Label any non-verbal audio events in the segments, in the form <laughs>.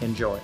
Enjoy.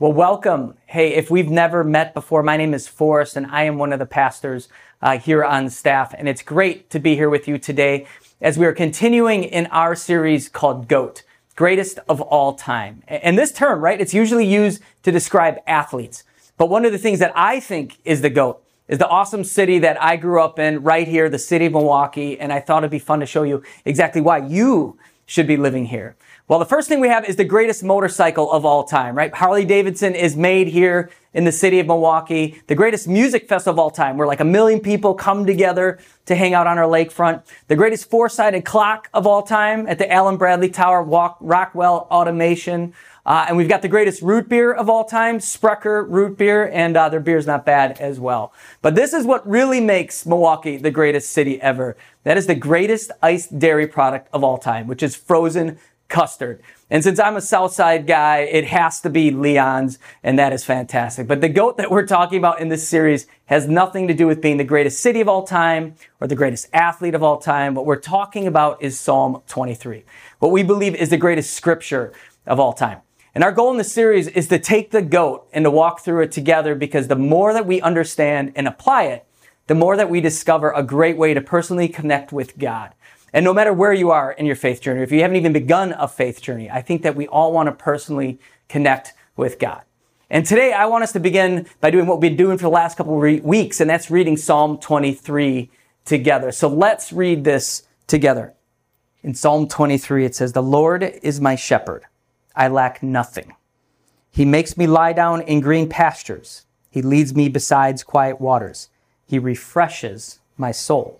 Well, welcome. Hey, if we've never met before, my name is Forrest and I am one of the pastors uh, here on staff. And it's great to be here with you today as we are continuing in our series called GOAT, greatest of all time. And this term, right, it's usually used to describe athletes. But one of the things that I think is the GOAT is the awesome city that I grew up in right here, the city of Milwaukee. And I thought it'd be fun to show you exactly why you should be living here. Well, the first thing we have is the greatest motorcycle of all time, right? Harley Davidson is made here in the city of Milwaukee. The greatest music festival of all time, where like a million people come together to hang out on our lakefront. The greatest four-sided clock of all time at the Allen Bradley Tower, Walk, Rockwell Automation. Uh, and we've got the greatest root beer of all time, Sprecher root beer, and uh, their beer's not bad as well. But this is what really makes Milwaukee the greatest city ever. That is the greatest iced dairy product of all time, which is frozen custard. And since I'm a Southside guy, it has to be Leon's, and that is fantastic. But the goat that we're talking about in this series has nothing to do with being the greatest city of all time or the greatest athlete of all time. What we're talking about is Psalm 23. What we believe is the greatest scripture of all time. And our goal in this series is to take the goat and to walk through it together because the more that we understand and apply it, the more that we discover a great way to personally connect with God. And no matter where you are in your faith journey, if you haven't even begun a faith journey, I think that we all want to personally connect with God. And today I want us to begin by doing what we've been doing for the last couple of re- weeks, and that's reading Psalm 23 together. So let's read this together. In Psalm 23, it says, The Lord is my shepherd. I lack nothing. He makes me lie down in green pastures. He leads me beside quiet waters. He refreshes my soul.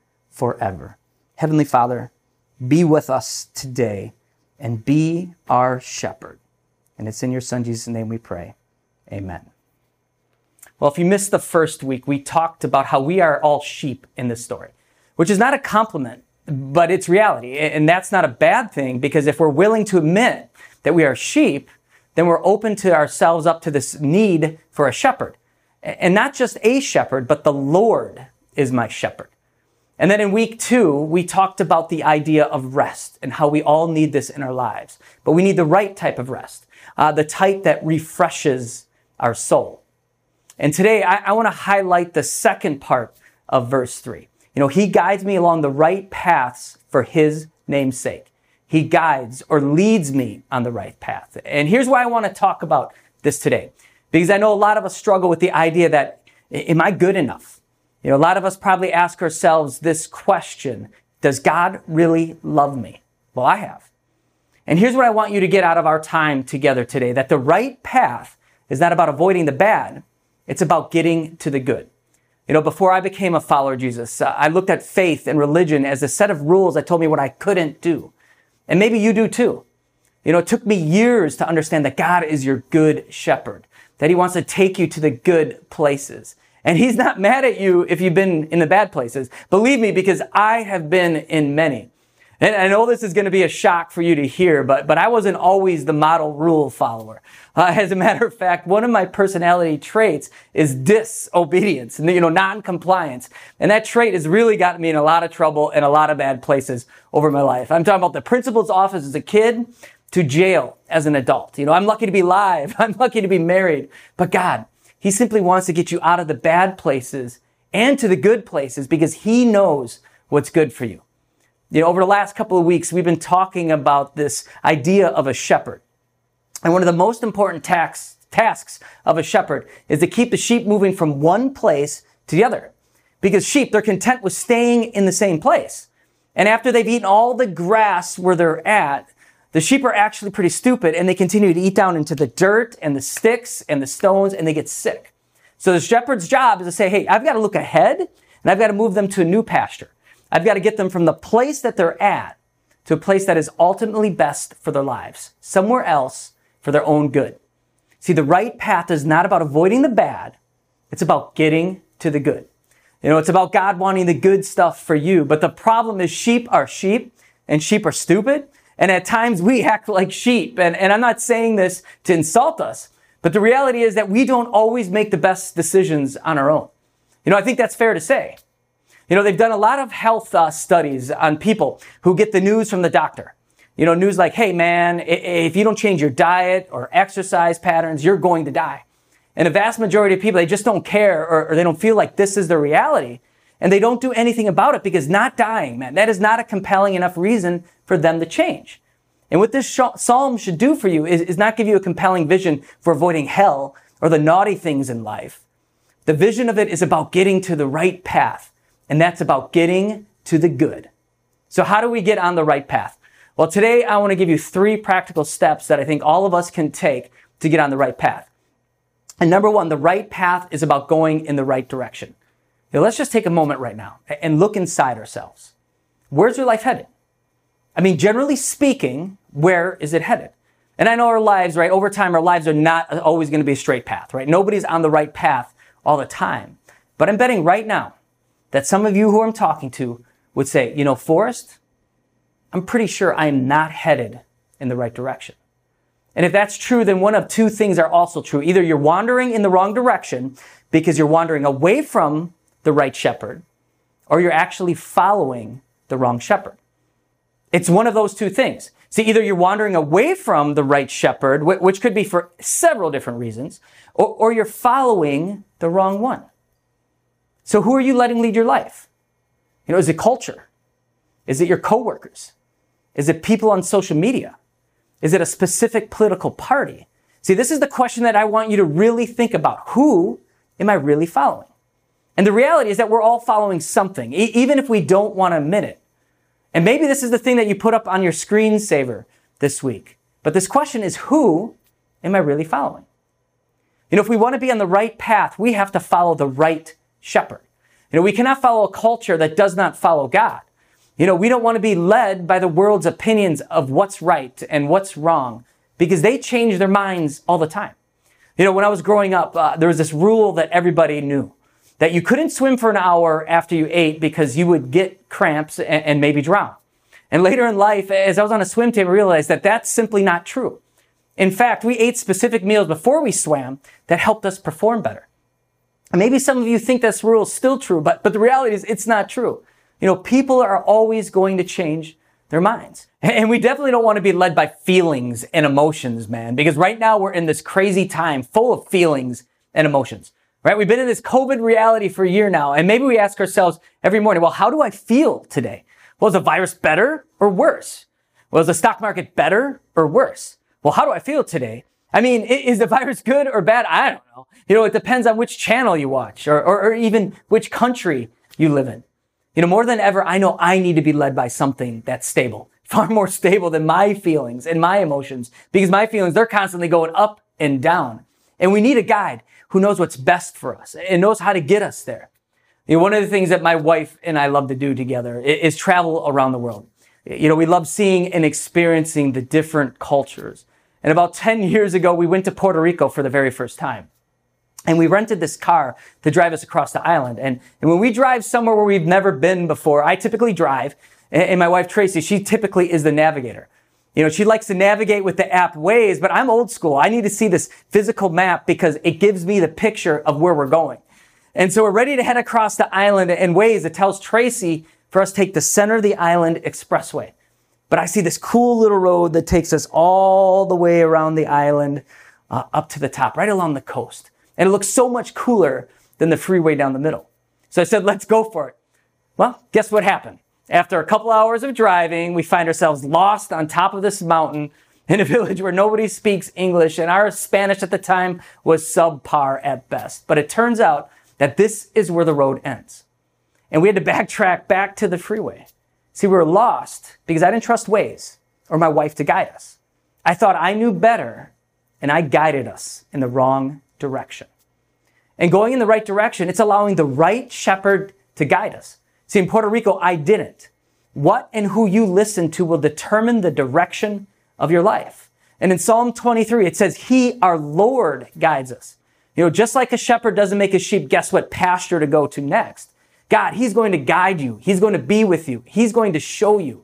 forever. Heavenly Father, be with us today and be our shepherd. And it's in your Son Jesus' name we pray. Amen. Well, if you missed the first week, we talked about how we are all sheep in this story, which is not a compliment, but it's reality. And that's not a bad thing because if we're willing to admit that we are sheep, then we're open to ourselves up to this need for a shepherd. And not just a shepherd, but the Lord is my shepherd. And then in week two, we talked about the idea of rest and how we all need this in our lives. But we need the right type of rest, uh, the type that refreshes our soul. And today, I, I want to highlight the second part of verse three. You know, he guides me along the right paths for his name's sake. He guides or leads me on the right path. And here's why I want to talk about this today. Because I know a lot of us struggle with the idea that, am I good enough? You know, a lot of us probably ask ourselves this question. Does God really love me? Well, I have. And here's what I want you to get out of our time together today. That the right path is not about avoiding the bad. It's about getting to the good. You know, before I became a follower of Jesus, uh, I looked at faith and religion as a set of rules that told me what I couldn't do. And maybe you do too. You know, it took me years to understand that God is your good shepherd, that he wants to take you to the good places. And he's not mad at you if you've been in the bad places. Believe me, because I have been in many. And I know this is going to be a shock for you to hear, but, but I wasn't always the model rule follower. Uh, as a matter of fact, one of my personality traits is disobedience, you know, non-compliance. And that trait has really gotten me in a lot of trouble and a lot of bad places over my life. I'm talking about the principal's office as a kid to jail as an adult. You know, I'm lucky to be alive. <laughs> I'm lucky to be married. But God, he simply wants to get you out of the bad places and to the good places because he knows what's good for you. You know, over the last couple of weeks, we've been talking about this idea of a shepherd. And one of the most important tax, tasks of a shepherd is to keep the sheep moving from one place to the other. Because sheep, they're content with staying in the same place. And after they've eaten all the grass where they're at, the sheep are actually pretty stupid and they continue to eat down into the dirt and the sticks and the stones and they get sick. So the shepherd's job is to say, hey, I've got to look ahead and I've got to move them to a new pasture. I've got to get them from the place that they're at to a place that is ultimately best for their lives, somewhere else for their own good. See, the right path is not about avoiding the bad. It's about getting to the good. You know, it's about God wanting the good stuff for you. But the problem is sheep are sheep and sheep are stupid. And at times we act like sheep. And, and I'm not saying this to insult us, but the reality is that we don't always make the best decisions on our own. You know, I think that's fair to say. You know, they've done a lot of health uh, studies on people who get the news from the doctor. You know, news like, hey man, if you don't change your diet or exercise patterns, you're going to die. And a vast majority of people, they just don't care or, or they don't feel like this is the reality. And they don't do anything about it because not dying, man, that is not a compelling enough reason for them to change. And what this psalm should do for you is, is not give you a compelling vision for avoiding hell or the naughty things in life. The vision of it is about getting to the right path. And that's about getting to the good. So how do we get on the right path? Well, today I want to give you three practical steps that I think all of us can take to get on the right path. And number one, the right path is about going in the right direction. Now, let's just take a moment right now and look inside ourselves. Where's your life headed? I mean, generally speaking, where is it headed? And I know our lives, right, over time, our lives are not always going to be a straight path, right? Nobody's on the right path all the time. But I'm betting right now that some of you who I'm talking to would say, you know, Forrest, I'm pretty sure I'm not headed in the right direction. And if that's true, then one of two things are also true. Either you're wandering in the wrong direction because you're wandering away from the right shepherd, or you're actually following the wrong shepherd. It's one of those two things. See, either you're wandering away from the right shepherd, which could be for several different reasons, or, or you're following the wrong one. So who are you letting lead your life? You know, is it culture? Is it your coworkers? Is it people on social media? Is it a specific political party? See, this is the question that I want you to really think about. Who am I really following? And the reality is that we're all following something, e- even if we don't want to admit it. And maybe this is the thing that you put up on your screensaver this week. But this question is, who am I really following? You know, if we want to be on the right path, we have to follow the right shepherd. You know, we cannot follow a culture that does not follow God. You know, we don't want to be led by the world's opinions of what's right and what's wrong because they change their minds all the time. You know, when I was growing up, uh, there was this rule that everybody knew that you couldn't swim for an hour after you ate because you would get cramps and, and maybe drown. And later in life, as I was on a swim team, I realized that that's simply not true. In fact, we ate specific meals before we swam that helped us perform better. And maybe some of you think this rule is still true, but, but the reality is it's not true. You know, people are always going to change their minds. <laughs> And we definitely don't want to be led by feelings and emotions, man, because right now we're in this crazy time full of feelings and emotions, right? We've been in this COVID reality for a year now, and maybe we ask ourselves every morning, well, how do I feel today? Well, is the virus better or worse? Well, is the stock market better or worse? Well, how do I feel today? I mean, is the <laughs> virus good or bad? I don't know. You know, it depends on which channel you watch or, or, or even which country you live in. You know, more than ever, I know I need to be led by something that's stable, <laughs> far more stable than my feelings and my emotions, because my feelings, they're constantly going up and down. And we need a guide who knows what's best for us and knows how to get us there. You know, one of the things that my wife and I love to do together is travel around the world. You know, we love seeing and experiencing the different cultures. And about 10 <laughs> years ago, we went to Puerto Rico for the very first time. And we rented this car to drive us across the island. And, and when we drive somewhere where we've never been before, I typically drive, and, and my wife Tracy, she typically is the navigator. You know, she likes to navigate with the app Waze, but I'm old school. I need to see this physical map because it gives me the picture of where we're going. And so we're ready to head across the island in Waze it tells Tracy for us to take the center of the island expressway. But I see this cool little road that takes us all the way around the island, uh, up to the top, right along the coast. And it looks so much cooler than the freeway down the middle. So I said, let's go for it. Well, guess what happened? After a couple hours of driving, we find ourselves lost on top of this mountain in a <laughs> village where nobody speaks English and our Spanish at the time was subpar at best. But it turns out that this is where the road ends. And we had to backtrack back to the freeway. See, we were lost because I didn't trust Waze or my wife to guide us. I thought I knew better and I guided us in the wrong direction. And going in the right direction, it's allowing the right shepherd to guide us. See, in Puerto Rico, I didn't. What and who you listen to will determine the direction of your life. And in Psalm 23, it says, He, our Lord, guides us. You know, just like a shepherd doesn't make his sheep guess what pasture to go to next. God, He's going to guide you. He's going to be with you. He's going to show you.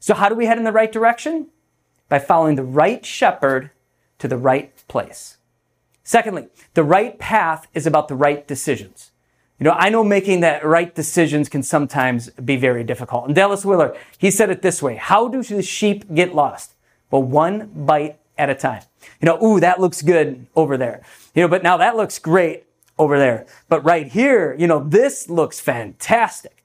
So how do we head in the right direction? By following the right shepherd to the right place. Secondly, the right path is about the right decisions. You know, I know making that right decisions can sometimes be very difficult. And Dallas Willard, he said it this way. How do the sheep get lost? Well, one bite at a time. You know, ooh, that looks good over there. You know, but now that looks great over there. But right here, you know, this looks fantastic.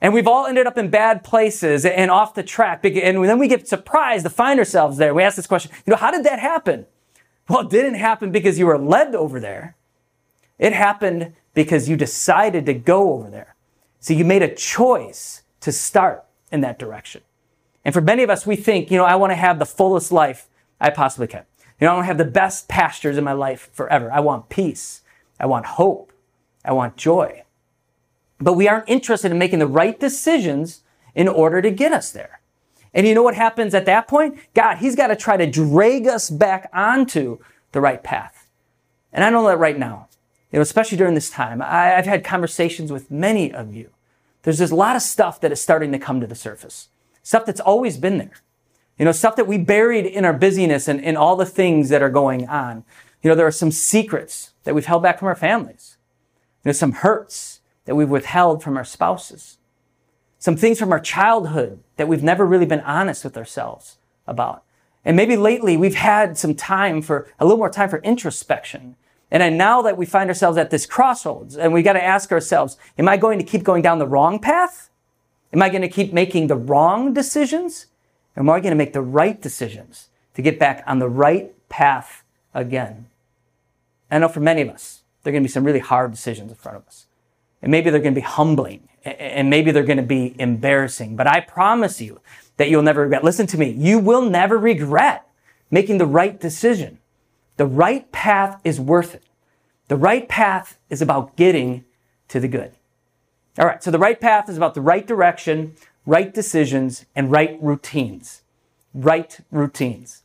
And we've all ended up in bad places and off the track. And then we get surprised to find ourselves there. We ask this question, you know, how did that happen? Well, it didn't happen because you were led over there. It happened because you decided to go over there. So you made a choice to start in that direction. And for many of us, we think, you know, I want to have the fullest life I possibly can. You know, I want to have the best pastures in my life forever. I want peace. I want hope. I want joy. But we aren't interested in making the right decisions in order to get us there. And you know what happens at that point? God, He's got to try to drag us back onto the right path. And I know that right now you know, especially during this time. I, have had conversations with many of you. There's just a lot of stuff that is starting to come to the surface. Stuff that's always been there. You know, stuff that we buried in our busyness and in all the things that are going on. You know, there are some secrets that we've held back from our families. There's some hurts that we've withheld from our spouses. Some things from our childhood that we've never really been honest with ourselves about. And maybe lately we've had some time for a little more time for introspection and now that we find ourselves at this crossroads and we got to ask ourselves, am I going to keep going down the wrong path? Am I going to keep making the wrong decisions? Or am I going to make the right decisions to get back on the right path again? I know for many of us, there are going to be some really hard decisions in front of us. And maybe they're going to be humbling and maybe they're going to be embarrassing. But I promise you that you'll never regret. Listen to me. You will never regret making the right decision. The right path is worth it. The right path is about getting to the good. All right, so the right path is about the right direction, right decisions, and right routines. Right routines.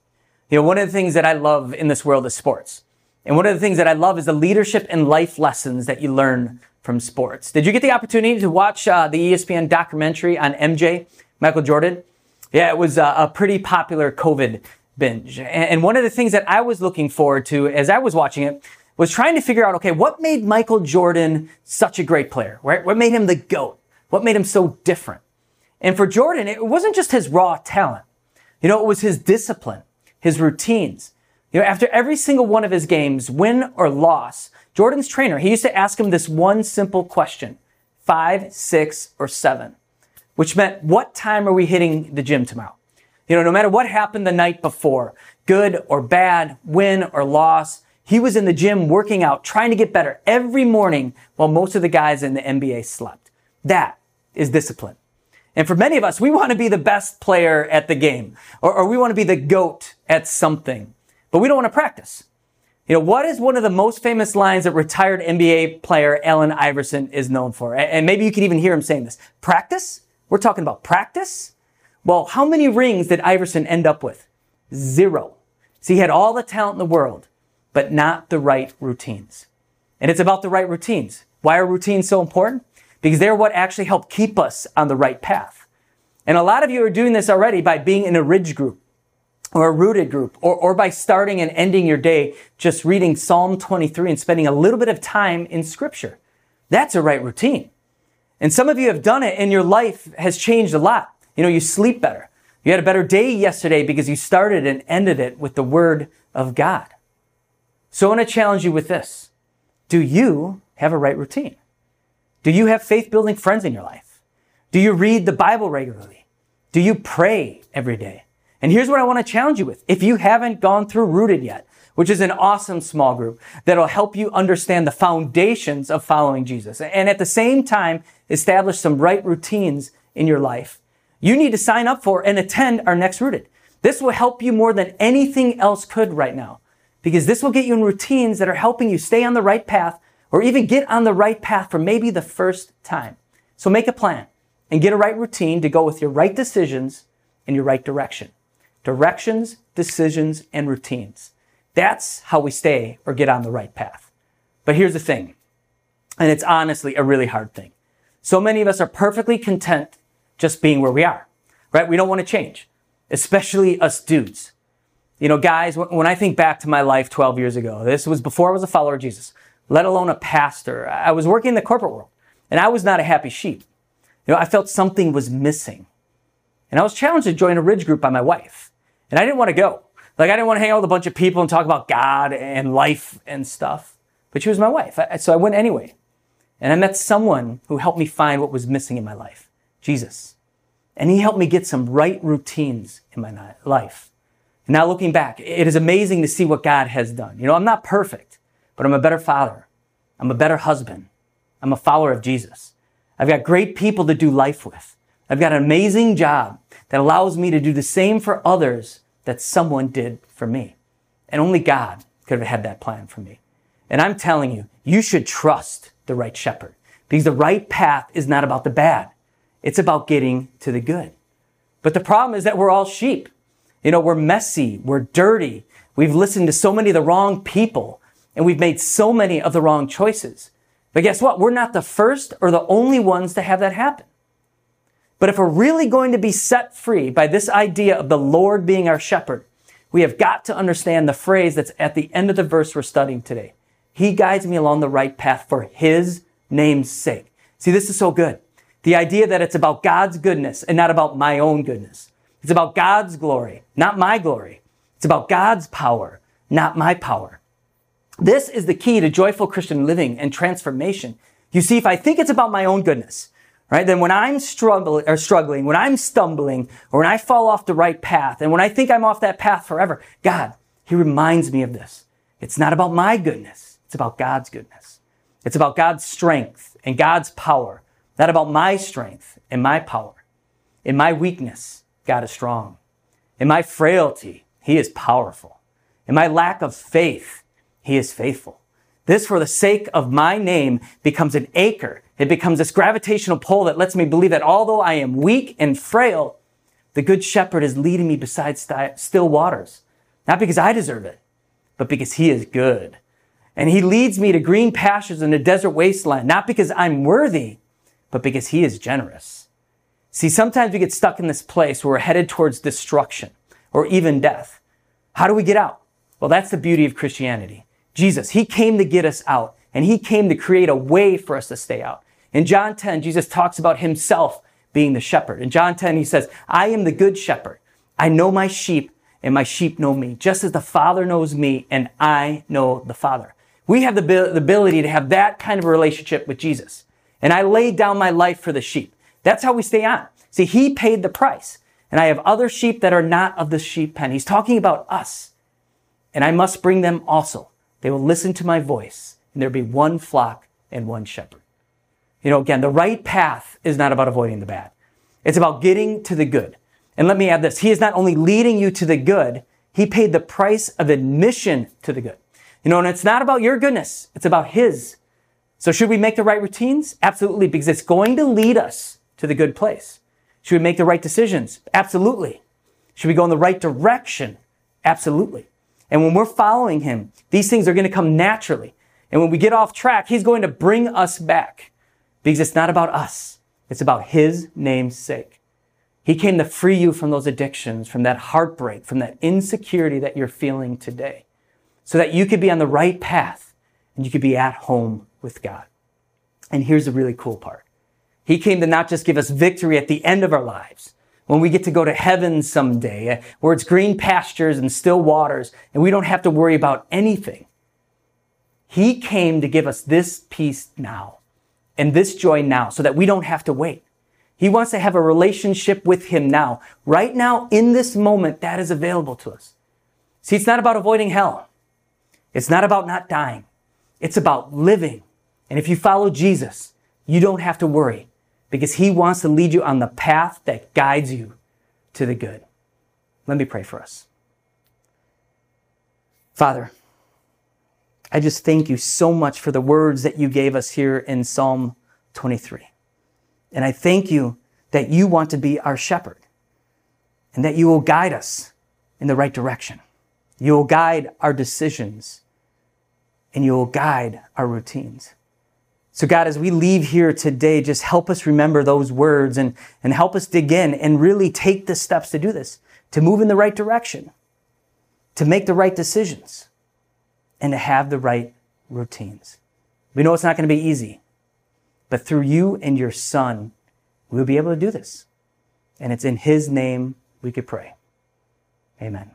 You know, one of the things that I love in this world is sports. And one of the things that I love is the leadership and life lessons that you learn from sports. Did you get the opportunity to watch uh, the ESPN documentary on MJ, Michael Jordan? Yeah, it was uh, a pretty popular COVID binge. And one of the things that I was looking forward to as I was watching it was trying to figure out, okay, what made Michael Jordan such a great player, right? What made him the GOAT? What made him so different? And for Jordan, it wasn't just his raw talent. You know, it was his discipline, his routines. You know, after every single one of his games, win or loss, Jordan's trainer, he used to ask him this one simple question, five, six, or seven, which meant, what time are we hitting the gym tomorrow? You know, no matter what happened the night before, good or bad, win or loss, he was in the gym working out, trying to get better every morning while most of the guys in the NBA slept. That is discipline. And for many of us, we want to be the best player at the game, or, or we want to be the GOAT at something, but we don't want to practice. You know, what is one of the most famous lines that retired NBA player Allen Iverson is known for? And maybe you could even hear him saying this. Practice? We're talking about practice? Well, how many rings did Iverson end up with? Zero. See, he had all the talent in the world, but not the right routines. And it's about the right routines. Why are routines so important? Because they're what actually help keep us on the right path. And a lot of you are doing this already by being in a ridge group or a rooted group or, or by starting and ending your day just reading Psalm 23 and spending a little bit of time in scripture. That's a right routine. And some of you have done it and your life has changed a lot. You know, you sleep better. You had a better day yesterday because you started and ended it with the Word of God. So I want to challenge you with this. Do you have a right routine? Do you have faith building friends in your life? Do you read the Bible regularly? Do you pray every day? And here's what I want to challenge you with. If you haven't gone through Rooted yet, which is an awesome small group that'll help you understand the foundations of following Jesus and at the same time establish some right routines in your life. You need to sign up for and attend our next Rooted. This will help you more than anything else could right now because this will get you in routines that are helping you stay on the right path or even get on the right path for maybe the first time. So make a plan and get a right routine to go with your right decisions in your right direction. Directions, decisions, and routines. That's how we stay or get on the right path. But here's the thing, and it's honestly a really hard thing. So many of us are perfectly content just being where we are, right? We don't want to change, especially us dudes. You know, guys, when I think back to my life 12 years ago, this was before I was a follower of Jesus, let alone a pastor. I was working in the corporate world and I was not a happy sheep. You know, I felt something was missing. And I was challenged to join a Ridge group by my wife. And I didn't want to go. Like, I didn't want to hang out with a bunch of people and talk about God and life and stuff. But she was my wife. So I went anyway. And I met someone who helped me find what was missing in my life Jesus. And he helped me get some right routines in my life. And now looking back, it is amazing to see what God has done. You know, I'm not perfect, but I'm a better father. I'm a better husband. I'm a follower of Jesus. I've got great people to do life with. I've got an amazing job that allows me to do the same for others that someone did for me. And only God could have had that plan for me. And I'm telling you, you should trust the right shepherd because the right path is not about the bad. It's about getting to the good. But the problem is that we're all sheep. You know, we're messy. We're dirty. We've listened to so many of the wrong people and we've made so many of the wrong choices. But guess what? We're not the first or the only ones to have that happen. But if we're really going to be set free by this idea of the Lord being our shepherd, we have got to understand the phrase that's at the end of the verse we're studying today. He guides me along the right path for his name's sake. See, this is so good. The idea that it's about God's goodness and not about my own goodness. It's about God's glory, not my glory. It's about God's power, not my power. This is the key to joyful Christian living and transformation. You see, if I think it's about my own goodness, right? Then when I'm struggling or struggling, when I'm stumbling, or when I fall off the right path, and when I think I'm off that path forever, God, He reminds me of this. It's not about my goodness. It's about God's goodness. It's about God's strength and God's power, not about my strength and my power. In my weakness, God is strong. In my frailty, He is powerful. In my lack of faith, He is faithful. This, for the sake of my name, becomes an anchor it becomes this gravitational pull that lets me believe that although I am weak and frail, the good shepherd is leading me beside still waters. Not because I deserve it, but because he is good. And he leads me to green pastures in a desert wasteland, not because I'm worthy, but because he is generous. See, sometimes we get stuck in this place where we're headed towards destruction or even death. How do we get out? Well, that's the beauty of Christianity. Jesus, he came to get us out and he came to create a way for us to stay out. In John 10, Jesus talks about himself being the shepherd. In John 10, he says, I am the good shepherd. I know my sheep and my sheep know me, just as the Father knows me and I know the Father. We have the, the ability to have that kind of relationship with Jesus. And I laid down my life for the sheep. That's how we stay on. See, he paid the price. And I have other sheep that are not of the sheep pen. He's talking about us. And I must bring them also. They will listen to my voice and there will be one flock and one shepherd. You know, again, the right path is not about avoiding the bad. It's about getting to the good. And let me add this. He is not only leading you to the good, he paid the price of admission to the good. You know, and it's not about your goodness. It's about his. So should we make the right routines? Absolutely, because it's going to lead us to the good place. Should we make the right decisions? Absolutely. Should we go in the right direction? Absolutely. And when we're following him, these things are going to come naturally. And when we get off track, he's going to bring us back because it's not about us. It's about His name's sake. He came to free you from those addictions, from that heartbreak, from that insecurity that you're feeling today, so that you could be on the right path and you could be at home with God. And here's the really cool part. He came to not just give us victory at the end of our lives, when we get to go to heaven someday, eh, where it's green pastures and still waters, and we don't have to worry about anything. He came to give us this peace now and this joy now so that we don't have to wait. He wants to have a relationship with Him now. Right now, in this moment, that is available to us. See, it's not about avoiding hell. It's not about not dying. It's about living. And if you follow Jesus, you don't have to worry because He wants to lead you on the path that guides you to the good. Let me pray for us. Father, I just thank you so much for the words that you gave us here in Psalm 23. And I thank you that you want to be our shepherd and that you will guide us in the right direction. You will guide our decisions and you will guide our routines. So God, as we leave here today, just help us remember those words and, and help us dig in and really take the steps to do this, to move in the right direction, to make the right decisions, and to have the right routines. We know it's not going to be easy, but through you and your son, we'll be able to do this. And it's in his name we could pray. Amen.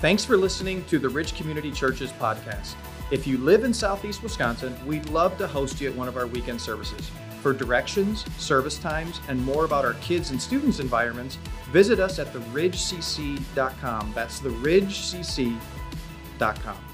Thanks for listening to the Ridge Community Churches podcast. If you live in Southeast Wisconsin, we'd love to host you at one of our weekend services. For directions, service times, and more about our kids and students' environments, visit us at theridgecc.com. That's theridgecc.com.